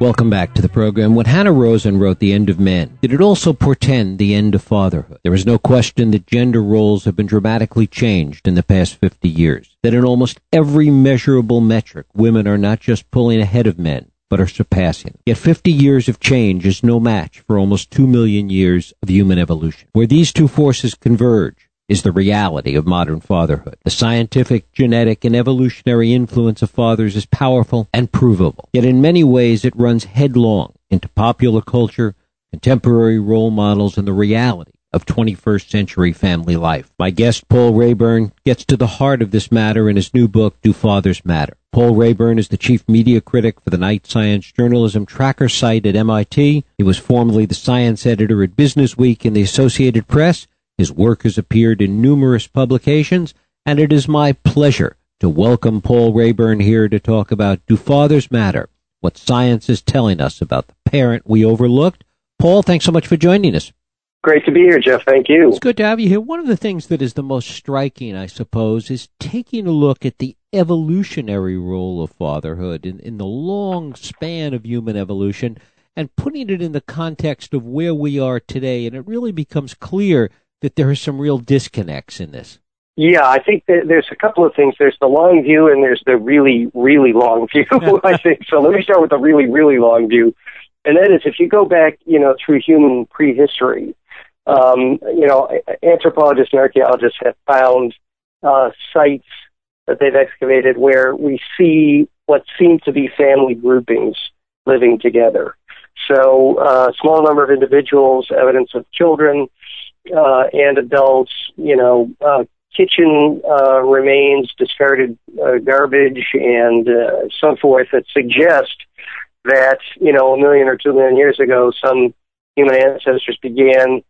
Welcome back to the program. When Hanna Rosin wrote The End of Man, did it also portend the end of fatherhood? There is no question that gender roles have been dramatically changed in the past 50 years. That in almost every measurable metric, women are not just pulling ahead of men, but are surpassing. Yet 50 years of change is no match for almost 2 million years of human evolution. Where these two forces converge, is the reality of modern fatherhood. The scientific, genetic, and evolutionary influence of fathers is powerful and provable. Yet in many ways it runs headlong into popular culture, contemporary role models, and the reality of 21st century family life. My guest, Paul Raeburn, gets to the heart of this matter in his new book, Do Fathers Matter? Paul Raeburn is the chief media critic for the Knight Science Journalism Tracker site at MIT. He was formerly the science editor at Business Week and the Associated Press his work has appeared in numerous publications, and it is my pleasure to welcome Paul Raeburn here to talk about Do Fathers Matter? What science is telling us about the parent we overlooked. Paul, thanks so much for joining us. Great to be here, Jeff. Thank you. It's good to have you here. One of the things that is the most striking, I suppose, is taking a look at the evolutionary role of fatherhood in, in the long span of human evolution and putting it in the context of where we are today. And it really becomes clear that there are some real disconnects in this. Yeah, I think there's a couple of things. There's the long view and there's the really, really long view, I think. So let me start with the really, really long view. And that is if you go back, you know, through human prehistory, um, you know, anthropologists and archaeologists have found uh, sites that they've excavated where we see what seem to be family groupings living together. So, uh, small number of individuals, evidence of children, uh, and adults, you know, uh, kitchen uh, remains, discarded uh, garbage, and uh, so forth that suggest that, you know, a million or two million years ago, some human ancestors began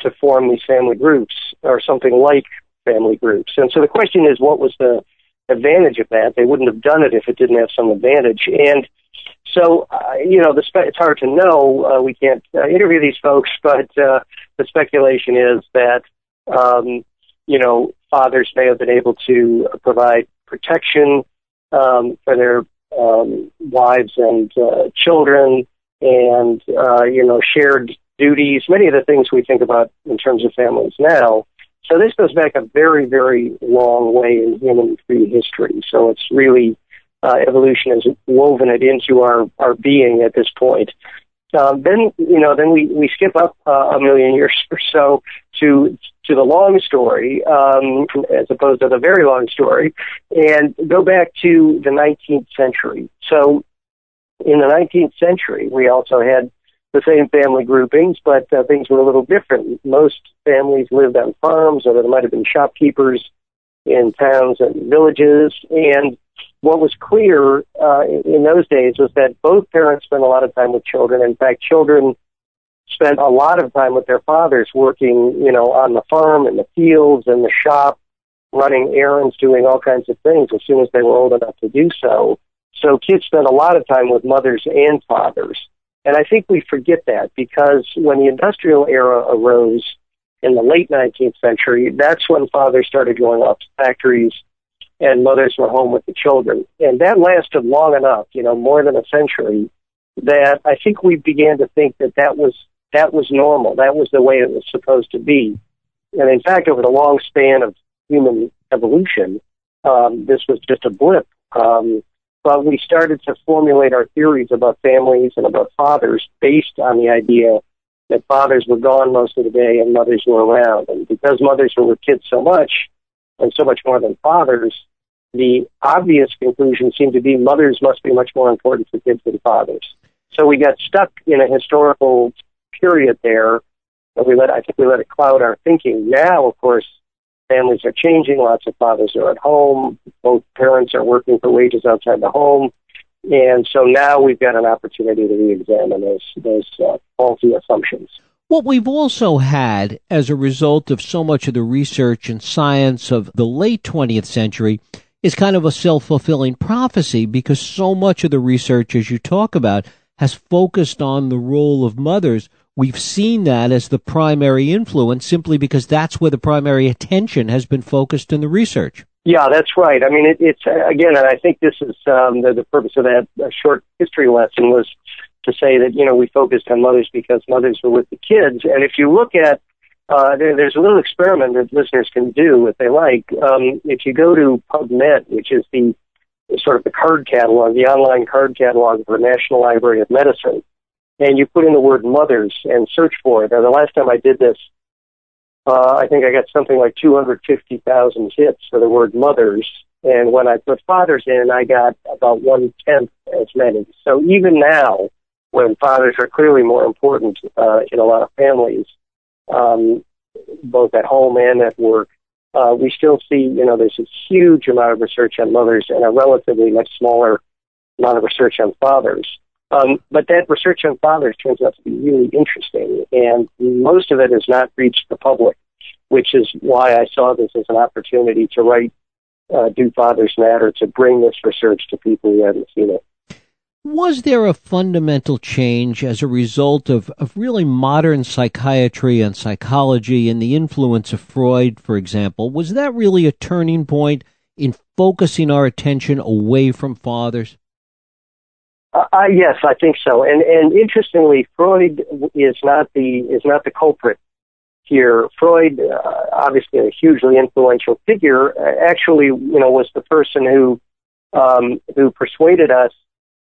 to form these family groups or something like family groups. And so the question is, what was the advantage of that? They wouldn't have done it if it didn't have some advantage. And so, uh, you know, the spe- it's hard to know. Uh, we can't uh, interview these folks, but uh, the speculation is that, um, you know, fathers may have been able to provide protection um, for their um, wives and uh, children, and uh, you know, shared duties. Many of the things we think about in terms of families now. So this goes back a very, very long way in human prehistory. So it's really uh, evolution has woven it into our, our being at this point. Um, then you know, then we, we skip up uh, a million years or so to to the long story, um, as opposed to the very long story, and go back to the 19th century. So, in the 19th century, we also had the same family groupings, but uh, things were a little different. Most families lived on farms, or there might have been shopkeepers in towns and villages, and what was clear uh, in those days was that both parents spent a lot of time with children. In fact, children spent a lot of time with their fathers working, you know, on the farm, in the fields, in the shop, running errands, doing all kinds of things as soon as they were old enough to do so. So kids spent a lot of time with mothers and fathers. And I think we forget that because when the industrial era arose in the late 19th century, that's when fathers started going off to factories and mothers were home with the children. And that lasted long enough, you know, more than a century, that I think we began to think that that was that was normal. That was the way it was supposed to be. And in fact, over the long span of human evolution, um, this was just a blip. Um, but we started to formulate our theories about families and about fathers based on the idea that fathers were gone most of the day and mothers were around. And because mothers were with kids so much, and so much more than fathers, the obvious conclusion seemed to be mothers must be much more important for kids than fathers. So we got stuck in a historical period there, and we let I think we let it cloud our thinking. Now, of course, families are changing. Lots of fathers are at home. Both parents are working for wages outside the home, and so now we've got an opportunity to re-examine those those uh, faulty assumptions. What we've also had as a result of so much of the research and science of the late 20th century is kind of a self-fulfilling prophecy because so much of the research, as you talk about, has focused on the role of mothers. We've seen that as the primary influence simply because that's where the primary attention has been focused in the research. Yeah, that's right. I mean, it, it's again, and I think this is um, the, the purpose of that uh, short history lesson was to say that you know we focused on mothers because mothers were with the kids, and if you look at uh, there, there's a little experiment that listeners can do if they like. Um, if you go to PubMed, which is the sort of the card catalog, the online card catalog for the National Library of Medicine, and you put in the word mothers and search for it. Now, the last time I did this, uh, I think I got something like 250,000 hits for the word mothers. And when I put fathers in, I got about one tenth as many. So even now, when fathers are clearly more important uh, in a lot of families, um, both at home and at work, uh, we still see, you know, there's a huge amount of research on mothers and a relatively much smaller amount of research on fathers. Um, but that research on fathers turns out to be really interesting, and most of it has not reached the public, which is why I saw this as an opportunity to write uh, Do Fathers Matter, to bring this research to people who hadn't seen it. Was there a fundamental change as a result of, of really modern psychiatry and psychology and the influence of Freud, for example? Was that really a turning point in focusing our attention away from fathers? Uh, uh, yes, I think so. And and interestingly, Freud is not the is not the culprit here. Freud, uh, obviously a hugely influential figure, uh, actually, you know, was the person who um, who persuaded us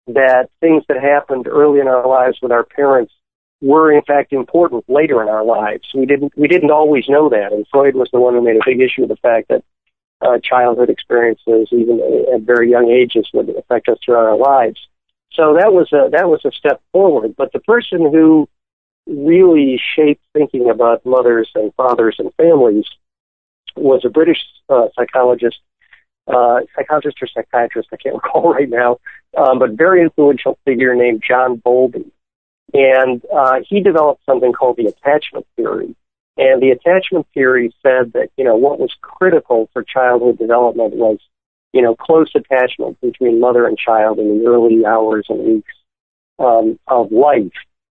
that things that happened early in our lives with our parents were in fact important later in our lives. We didn't we didn't always know that, and Freud was the one who made a big issue of the fact that uh, childhood experiences, even at very young ages, would affect us throughout our lives. So that was a that was a step forward. But the person who really shaped thinking about mothers and fathers and families was a British uh, psychologist uh, psychologist or psychiatrist, I can't recall right now, um, but very influential figure named John Bowlby. And uh, he developed something called the attachment theory. And the attachment theory said that, you know, what was critical for childhood development was, you know, close attachment between mother and child in the early hours and weeks um, of life.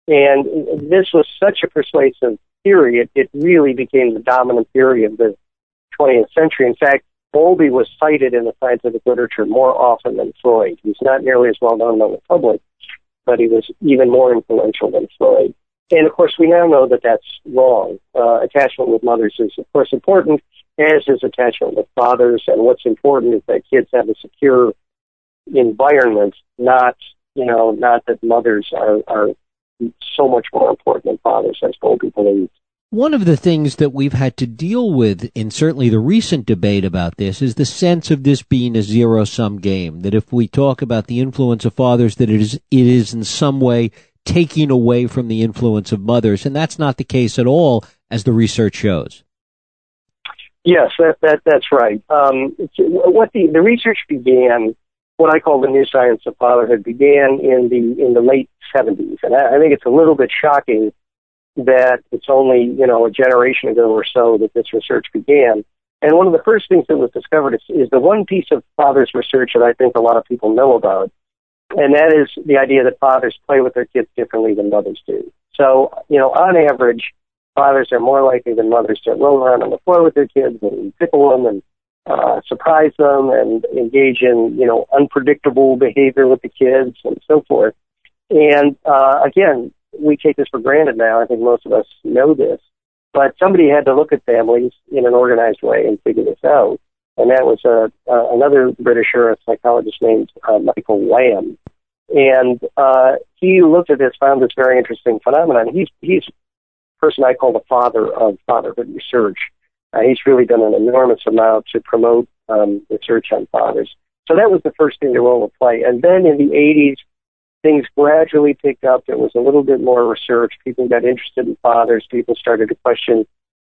And this was such a persuasive theory, it, it really became the dominant theory of the 20th century. In fact, Bowlby was cited in the scientific literature more often than Freud. He's not nearly as well known in the public, but he was even more influential than Freud. And of course, we now know that that's wrong. Uh, attachment with mothers is, of course, important, as is attachment with fathers. And what's important is that kids have a secure environment, not, you know, not that mothers are, are so much more important than fathers, as Bowlby believes. One of the things that we've had to deal with in certainly the recent debate about this is the sense of this being a zero sum game. That if we talk about the influence of fathers, that it is, it is in some way taking away from the influence of mothers. And that's not the case at all, as the research shows. Yes, that, that that's right. Um, what the, the research began, what I call the new science of fatherhood, began in the in the late 70s, and I, I think it's a little bit shocking that it's only, you know, a generation ago or so that this research began. And one of the first things that was discovered is, is the one piece of father's research that I think a lot of people know about, and that is the idea that fathers play with their kids differently than mothers do. So, you know, on average, fathers are more likely than mothers to roll around on the floor with their kids and tickle them and uh, surprise them and engage in, you know, unpredictable behavior with the kids and so forth. And uh, again, we take this for granted now. I think most of us know this, but somebody had to look at families in an organized way and figure this out. And that was uh, another Britisher, a psychologist named uh, Michael Lamb. And uh, he looked at this, found this very interesting phenomenon. He's he's a person I call the father of fatherhood research. Uh, he's really done an enormous amount to promote um, research on fathers. So that was the first thing to roll a play. And then in the 80s, things gradually picked up. There was a little bit more research. People got interested in fathers. People started to question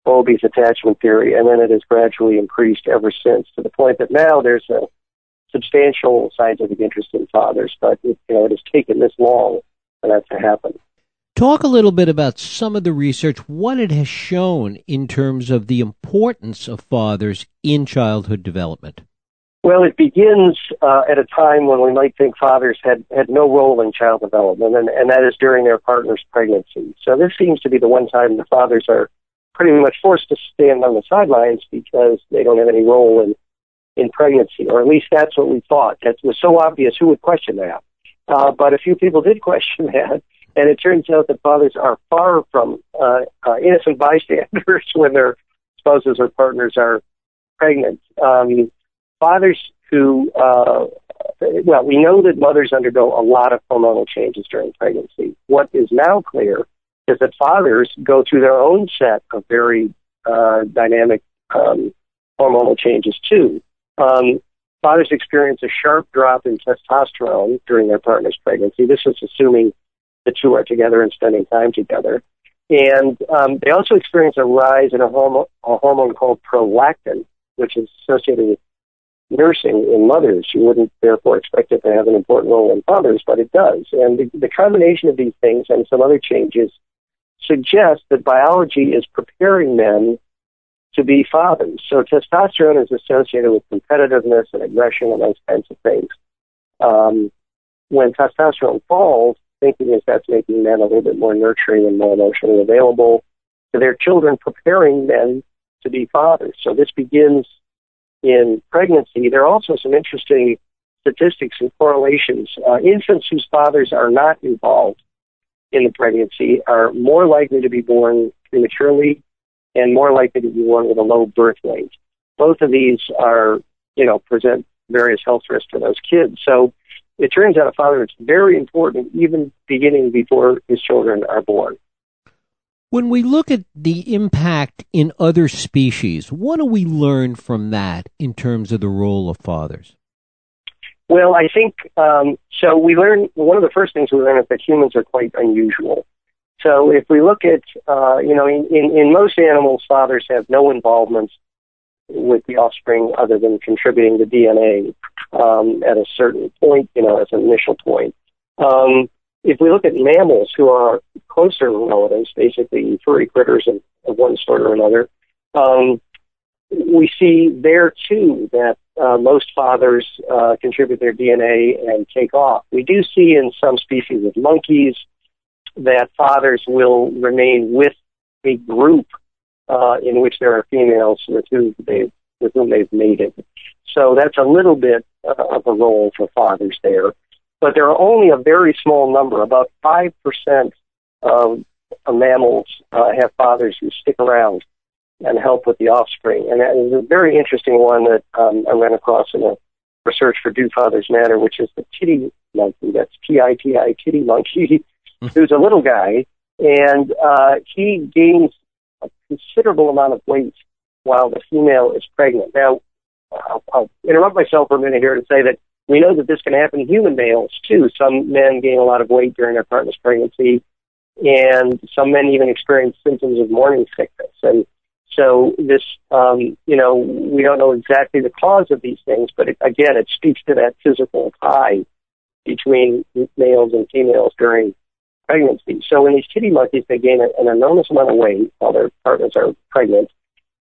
Bowlby's attachment theory, and then it has gradually increased ever since to the point that now there's a substantial scientific interest in fathers, but it, you know it has taken this long for that to happen. Talk a little bit about some of the research, what it has shown in terms of the importance of fathers in childhood development. Well, it begins uh, at a time when we might think fathers had, had no role in child development, and, and that is during their partner's pregnancy. So this seems to be the one time the fathers are pretty much forced to stand on the sidelines because they don't have any role in in pregnancy, or at least that's what we thought. That was so obvious. Who would question that? Uh, but a few people did question that, and it turns out that fathers are far from uh, uh, innocent bystanders when their spouses or partners are pregnant. Um, fathers who, uh, well, we know that mothers undergo a lot of hormonal changes during pregnancy. What is now clear is that fathers go through their own set of very uh, dynamic um, hormonal changes too. Um, fathers experience a sharp drop in testosterone during their partner's pregnancy. This is assuming the two are together and spending time together. And um, they also experience a rise in a hormone, a hormone called prolactin, which is associated with nursing in mothers. You wouldn't therefore expect it to have an important role in fathers, but it does. And the, the combination of these things and some other changes suggest that biology is preparing men to be fathers. So testosterone is associated with competitiveness and aggression and those kinds of things. Um, when testosterone falls, thinking is that's making men a little bit more nurturing and more emotionally available to their children, preparing men to be fathers. So this begins in pregnancy. There are also some interesting statistics and correlations. Uh, infants whose fathers are not involved in the pregnancy are more likely to be born prematurely and more likely to be born with a low birth weight. Both of these are, you know, present various health risks for those kids. So it turns out a father is very important even beginning before his children are born. When we look at the impact in other species, what do we learn from that in terms of the role of fathers? Well, I think um, so. We learn one of the first things we learn is that humans are quite unusual. So if we look at, uh, you know, in, in, in most animals, fathers have no involvement with the offspring other than contributing the DNA um, at a certain point, you know, as an initial point. Um, if we look at mammals who are closer relatives, basically furry critters of, of one sort or another, um, we see there too that uh, most fathers uh, contribute their DNA and take off. We do see in some species of monkeys that fathers will remain with a group uh, in which there are females with whom they with whom they've mated. So that's a little bit uh, of a role for fathers there but there are only a very small number. About 5% of, of mammals uh, have fathers who stick around and help with the offspring. And that is a very interesting one that um, I ran across in a research for Do Fathers Matter, which is the titi monkey. That's T-I-T-I, titi monkey, who's a little guy. And uh, he gains a considerable amount of weight while the female is pregnant. Now, I'll, I'll interrupt myself for a minute here to say that we know that this can happen in human males too. Some men gain a lot of weight during their partner's pregnancy, and some men even experience symptoms of morning sickness. And so this, um, you know, we don't know exactly the cause of these things, but it, again, it speaks to that physical tie between males and females during pregnancy. So in these titi monkeys, they gain an enormous amount of weight while their partners are pregnant,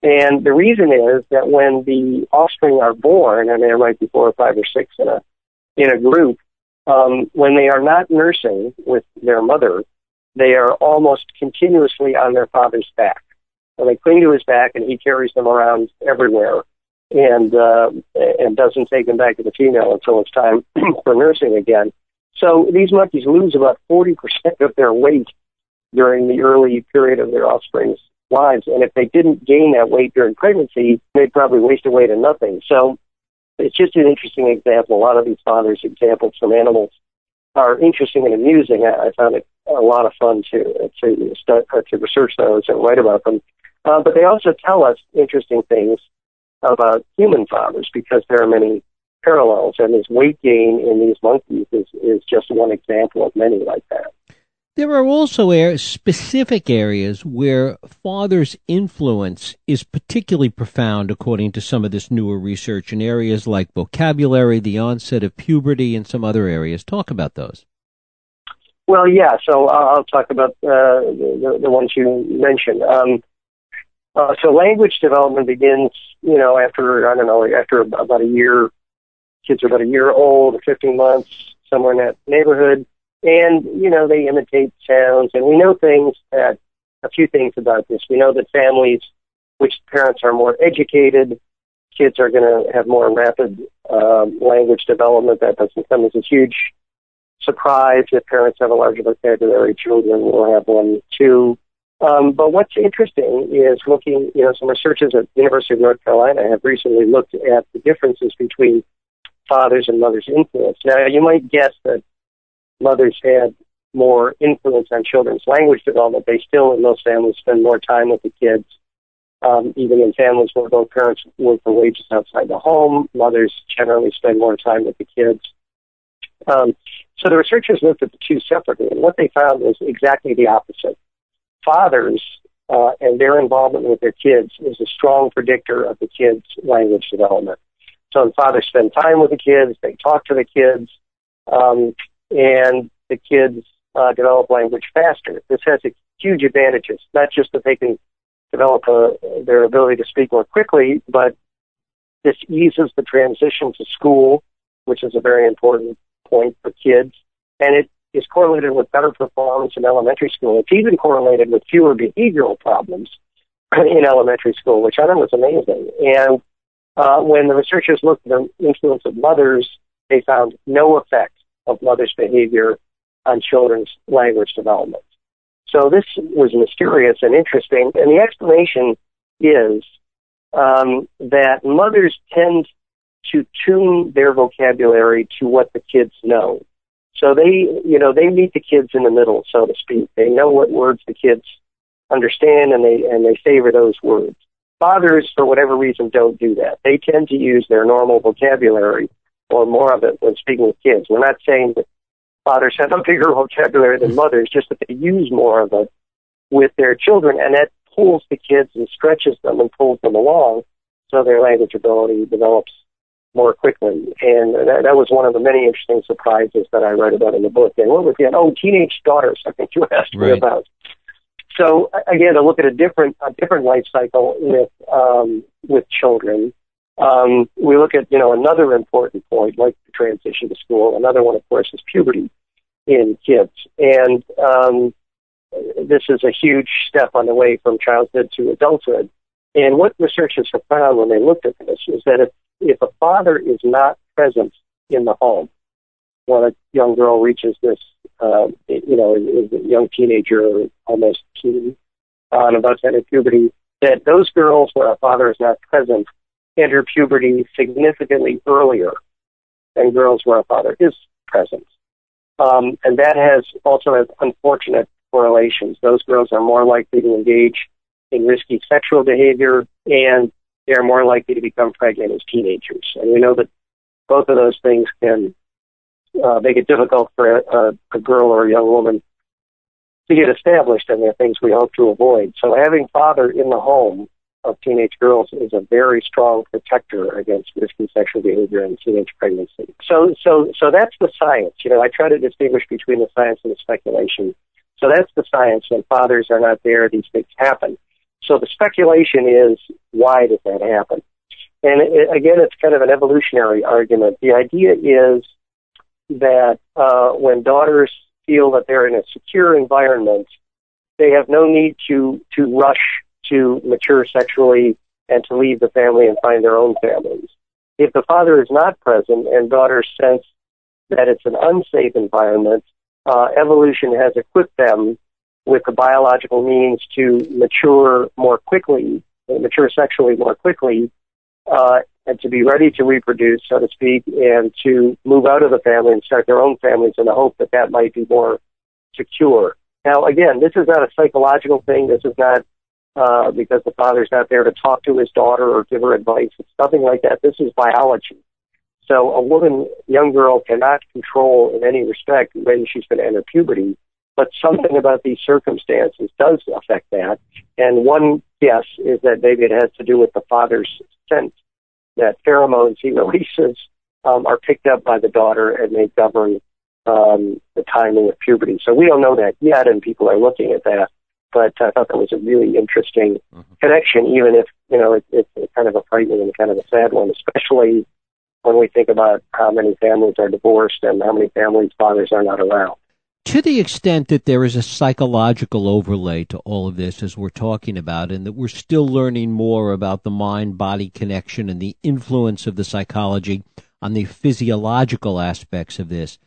and the reason is that when the offspring are born, and there might be four or five or six in a in a group, um, when they are not nursing with their mother, they are almost continuously on their father's back. So they cling to his back, and he carries them around everywhere, and uh, and doesn't take them back to the female until it's time for nursing again. So these monkeys lose about forty percent of their weight during the early period of their offspring's lives. And if they didn't gain that weight during pregnancy, they'd probably waste away to nothing. So it's just an interesting example. A lot of these fathers' examples from animals are interesting and amusing. I, I found it a lot of fun to to start, uh, to research those and write about them. Uh, but they also tell us interesting things about human fathers because there are many parallels, and this weight gain in these monkeys is, is just one example of many like that. There are also specific areas where father's influence is particularly profound, according to some of this newer research, in areas like vocabulary, the onset of puberty, and some other areas. Talk about those. Well, yeah. So I'll talk about uh, the, the ones you mentioned. Um, uh, so language development begins, you know, after I don't know, after about a year. Kids are about a year old, 15 months, somewhere in that neighborhood and you know they imitate sounds, and we know things that a few things about this. We know that families which parents are more educated kids are going to have more rapid uh, language development. That doesn't come as a huge surprise if parents have a larger vocabulary. Children will have one too. Um, but what's interesting is looking, you know, some researchers at the University of North Carolina have recently looked at the differences between fathers and mothers' influence. Now, you might guess that mothers had more influence on children's language development. They still, in most families, spend more time with the kids. Um, even in families where both parents work for wages outside the home, mothers generally spend more time with the kids. Um, so the researchers looked at the two separately, and what they found was exactly the opposite. Fathers uh, and their involvement with their kids is a strong predictor of the kids' language development. So the fathers spend time with the kids, they talk to the kids, um, and the kids uh, develop language faster. This has huge advantages, not just that they can develop a, uh, their ability to speak more quickly, but this eases the transition to school, which is a very important point for kids, and it is correlated with better performance in elementary school. It's even correlated with fewer behavioral problems in elementary school, which I thought was amazing. And uh, when the researchers looked at the influence of mothers, they found no effect of mothers' behavior on children's language development. So this was mysterious and interesting, and the explanation is um, that mothers tend to tune their vocabulary to what the kids know. So they, you know, they meet the kids in the middle, so to speak. They know what words the kids understand, and they and they favor those words. Fathers, for whatever reason, don't do that. They tend to use their normal vocabulary or more of it when speaking with kids. We're not saying that fathers have a bigger vocabulary than mothers, just that they use more of it with their children, and that pulls the kids and stretches them and pulls them along, so their language ability develops more quickly. And that, that was one of the many interesting surprises that I read about in the book. And what was the oh teenage daughters? I think you asked right. me about. So again, to look at a different a different life cycle with um, with children, um, we look at you know another important point like the transition to school. Another one, of course, is puberty in kids, and um, this is a huge step on the way from childhood to adulthood. And what researchers have found when they looked at this is that if if a father is not present in the home when a young girl reaches this, uh, you know, is a young teenager or almost teen, uh, and about to enter puberty, that those girls where a father is not present enter puberty significantly earlier than girls where a father is present. Um, and that has also has unfortunate correlations. Those girls are more likely to engage in risky sexual behavior and they are more likely to become pregnant as teenagers. And we know that both of those things can uh, make it difficult for a, a girl or a young woman to get established, and they're things we hope to avoid. So having father in the home of teenage girls is a very strong protector against risky sexual behavior in teenage pregnancy. So, so, so that's the science. You know, I try to distinguish between the science and the speculation. So that's the science. When fathers are not there, these things happen. So the speculation is, why did that happen? And it, again, it's kind of an evolutionary argument. The idea is that uh, when daughters feel that they're in a secure environment, they have no need to to rush to mature sexually and to leave the family and find their own families. If the father is not present and daughters sense that it's an unsafe environment, uh, evolution has equipped them with the biological means to mature more quickly, mature sexually more quickly, uh, and to be ready to reproduce, so to speak, and to move out of the family and start their own families in the hope that that might be more secure. Now, again, this is not a psychological thing. This is not uh, because the father's not there to talk to his daughter or give her advice. It's nothing like that. This is biology. So a woman, young girl, cannot control in any respect when she's going to enter puberty but something about these circumstances does affect that. And one guess is that maybe it has to do with the father's scent that pheromones he releases um, are picked up by the daughter and they govern um, the timing of puberty. So we don't know that yet, and people are looking at that. But I thought that was a really interesting mm-hmm. connection, even if you know it, it's kind of a frightening and kind of a sad one, especially when we think about how many families are divorced and how many families fathers are not around. To the extent that there is a psychological overlay to all of this, as we're talking about, and that we're still learning more about the mind body connection and the influence of the psychology on the physiological aspects of this,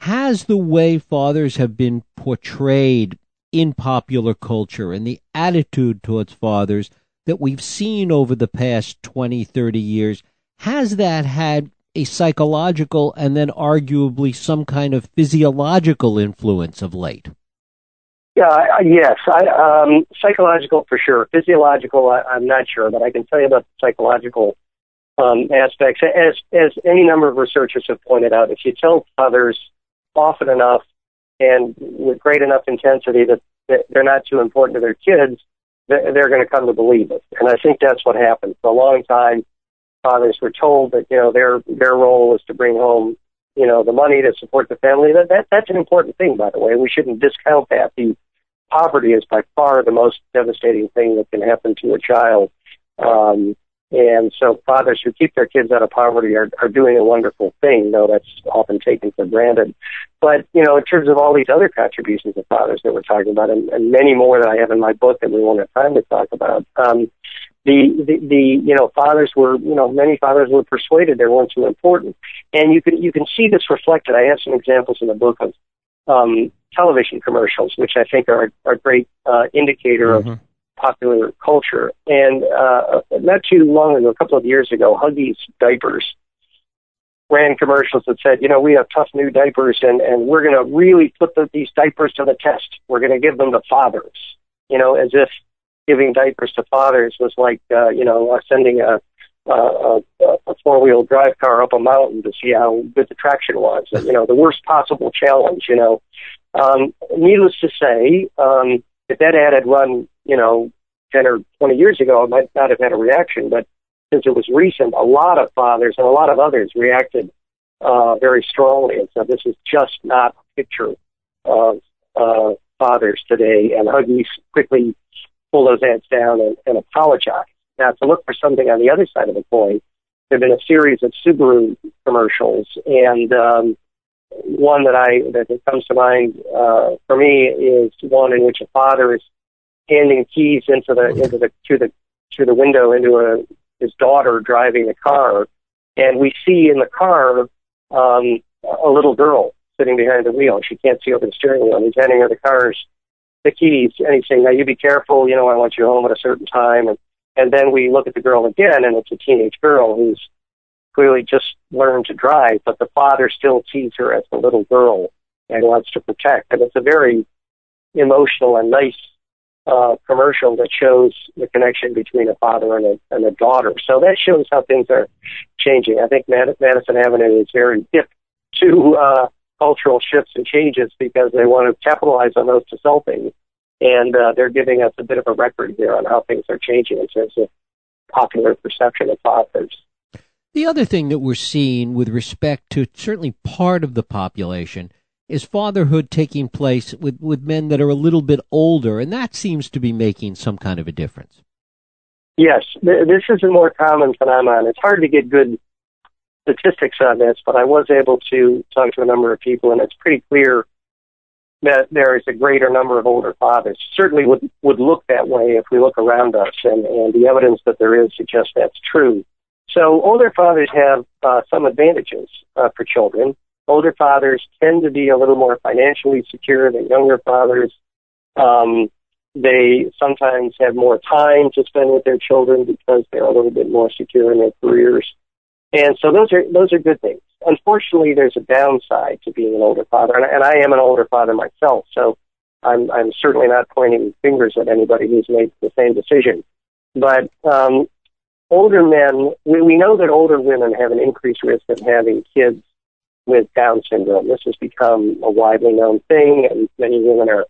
has the way fathers have been portrayed in popular culture and the attitude towards fathers that we've seen over the past 20, 30 years, has that had a psychological and then arguably some kind of physiological influence of late? Yeah, I, yes, I, um, psychological for sure. Physiological, I, I'm not sure, but I can tell you about the psychological um, aspects. As as any number of researchers have pointed out, if you tell fathers often enough and with great enough intensity that, that they're not too important to their kids, they're going to come to believe it. And I think that's what happened. For a long time, fathers were told that you know their their role was to bring home you know the money to support the family. That, that that's an important thing, by the way. We shouldn't discount that. The poverty is by far the most devastating thing that can happen to a child. Um, and so fathers who keep their kids out of poverty are, are doing a wonderful thing, though that's often taken for granted. But, you know, in terms of all these other contributions of fathers that we're talking about, and, and many more that I have in my book that we won't have time to talk about, um, the, the, the, you know, fathers were, you know, many fathers were persuaded they weren't too important. And you can, you can see this reflected. I have some examples in the book of, um, television commercials, which I think are, are a great, uh, indicator mm-hmm. of popular culture. And uh, not too long ago, a couple of years ago, Huggies diapers ran commercials that said, you know, we have tough new diapers, and and we're going to really put the, these diapers to the test. We're going to give them to fathers, you know, as if giving diapers to fathers was like, uh, you know, sending a a, a four wheel drive car up a mountain to see how good the traction was. You know, the worst possible challenge. You know, um, needless to say, um, if that ad had run you know, 10 or 20 years ago, I might not have had a reaction, but since it was recent, a lot of fathers and a lot of others reacted uh, very strongly and said this is just not a picture of uh, fathers today. And Huggies quickly pull those ads down and, and apologize. Now, to look for something on the other side of the coin, there have been a series of Subaru commercials, and um, one that I that comes to mind uh, for me is one in which a father is handing keys into the into the to the to the window into a his daughter driving the car, and we see in the car um, a little girl sitting behind the wheel. She can't see over the steering wheel. He's handing her the cars the keys, he's "Now you be careful. You know, I want you home at a certain time." And and then we look at the girl again, and it's a teenage girl who's clearly just learned to drive, but the father still sees her as the little girl and wants to protect. And it's a very emotional and nice uh, commercial that shows the connection between a father and a, and a daughter. So that shows how things are changing. I think Mad- Madison Avenue is very hip to uh, cultural shifts and changes because they want to capitalize on those to sell things. And uh, they're giving us a bit of a record here on how things are changing in terms of popular perception of fathers. The other thing that we're seeing with respect to certainly part of the population is fatherhood taking place with, with men that are a little bit older, and that seems to be making some kind of a difference. Yes, this is a more common phenomenon. It's hard to get good statistics on this, but I was able to talk to a number of people, and it's pretty clear that there is a greater number of older fathers. Certainly would would look that way if we look around us, and, and the evidence that there is suggests that's true. So older fathers have uh, some advantages uh, for children older fathers tend to be a little more financially secure than younger fathers. Um, they sometimes have more time to spend with their children because they're a little bit more secure in their careers. And so those are those are good things. Unfortunately, there's a downside to being an older father, and, and I am an older father myself. So I'm I'm certainly not pointing fingers at anybody who's made the same decision. But um, older men, we, we know that older women have an increased risk of having kids with Down syndrome. This has become a widely known thing, and many women are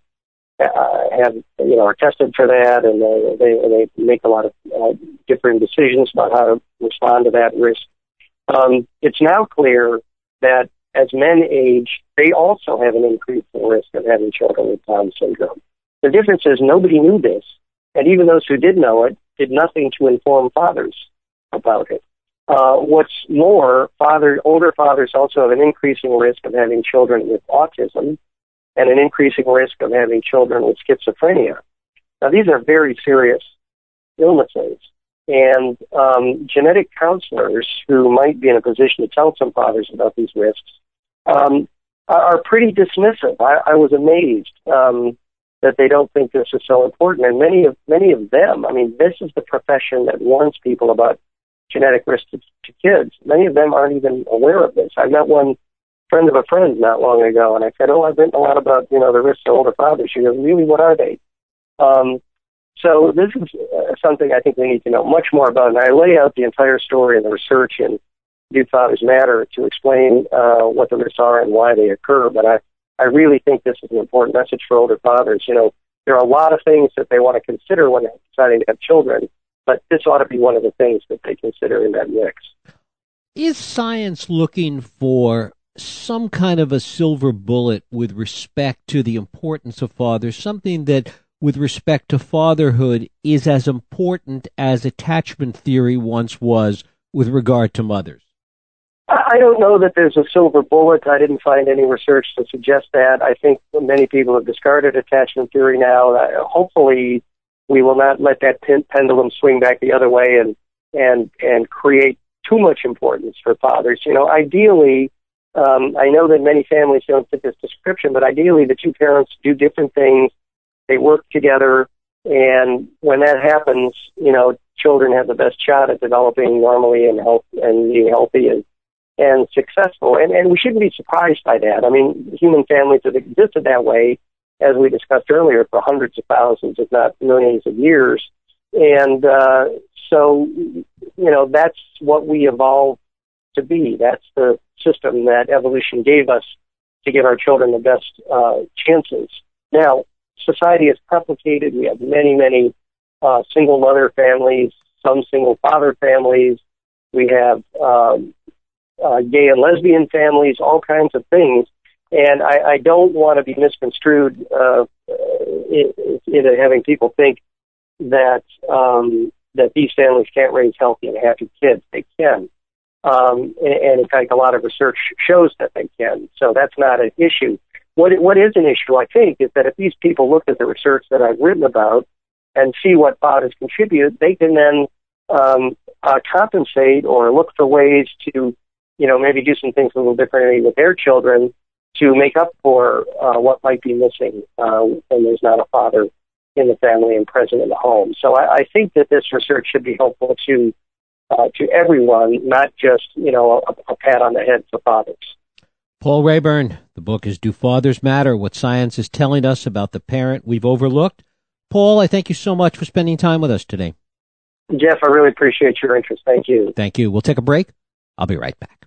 uh, have you know are tested for that, and they they, they make a lot of uh, different decisions about how to respond to that risk. Um, it's now clear that as men age, they also have an increased risk of having children with Down syndrome. The difference is nobody knew this, and even those who did know it did nothing to inform fathers about it. Uh, what's more, father, older fathers also have an increasing risk of having children with autism. and an increasing risk of having children with schizophrenia. Now, these are very serious illnesses, and um, genetic counselors who might be in a position to tell some fathers about these risks um, are pretty dismissive. I, I was amazed um, that they don't think this is so important, and many of many of them. I mean, this is the profession that warns people about genetic risks to, to kids. Many of them aren't even aware of this. I met one friend of a friend not long ago, and I said, "Oh, I've written a lot about you know the risks to older fathers." She goes, "Really? What are they?" Um, so this is uh, something I think we need to know much more about, and I lay out the entire story and the research in Youth Fathers Matter to explain uh, what the risks are and why they occur. But I, I really think this is an important message for older fathers. You know, there are a lot of things that they want to consider when they're deciding to have children, but this ought to be one of the things that they consider in that mix. Is science looking for some kind of a silver bullet with respect to the importance of fathers, something that with respect to fatherhood is as important as attachment theory once was with regard to mothers? I don't know that there's a silver bullet. I didn't find any research to suggest that. I think many people have discarded attachment theory now. Hopefully, we will not let that pendulum swing back the other way and and and create too much importance for fathers. You know, ideally, um, I know that many families don't fit this description, but ideally, the two parents do different things they work together, and when that happens, you know, children have the best shot at developing normally and health and being healthy and and successful. And and we shouldn't be surprised by that. I mean, human families have existed that way, as we discussed earlier, for hundreds of thousands, if not millions of years. And uh, so, you know, that's what we evolved to be. That's the system that evolution gave us to give our children the best uh, chances. Now, society is complicated. We have many, many uh, single mother families, some single father families. We have um, uh, gay and lesbian families, all kinds of things. And I, I don't want to be misconstrued uh, into having people think that um, that these families can't raise healthy and happy kids. They can, um, and, and in fact, a lot of research shows that they can. So that's not an issue. What what is an issue, I think, is that if these people look at the research that I've written about and see what fathers contribute, they can then um, uh, compensate or look for ways to, you know, maybe do some things a little differently with their children to make up for uh, what might be missing uh, when there's not a father in the family and present in the home. So I, I think that this research should be helpful to uh, to everyone, not just you know a, a pat on the head for fathers. Paul Raeburn, the book is Do Fathers Matter? What Science is Telling Us About the Parent We've Overlooked. Paul, I thank you so much for spending time with us today. Jeff, I really appreciate your interest. Thank you. Thank you. We'll take a break. I'll be right back.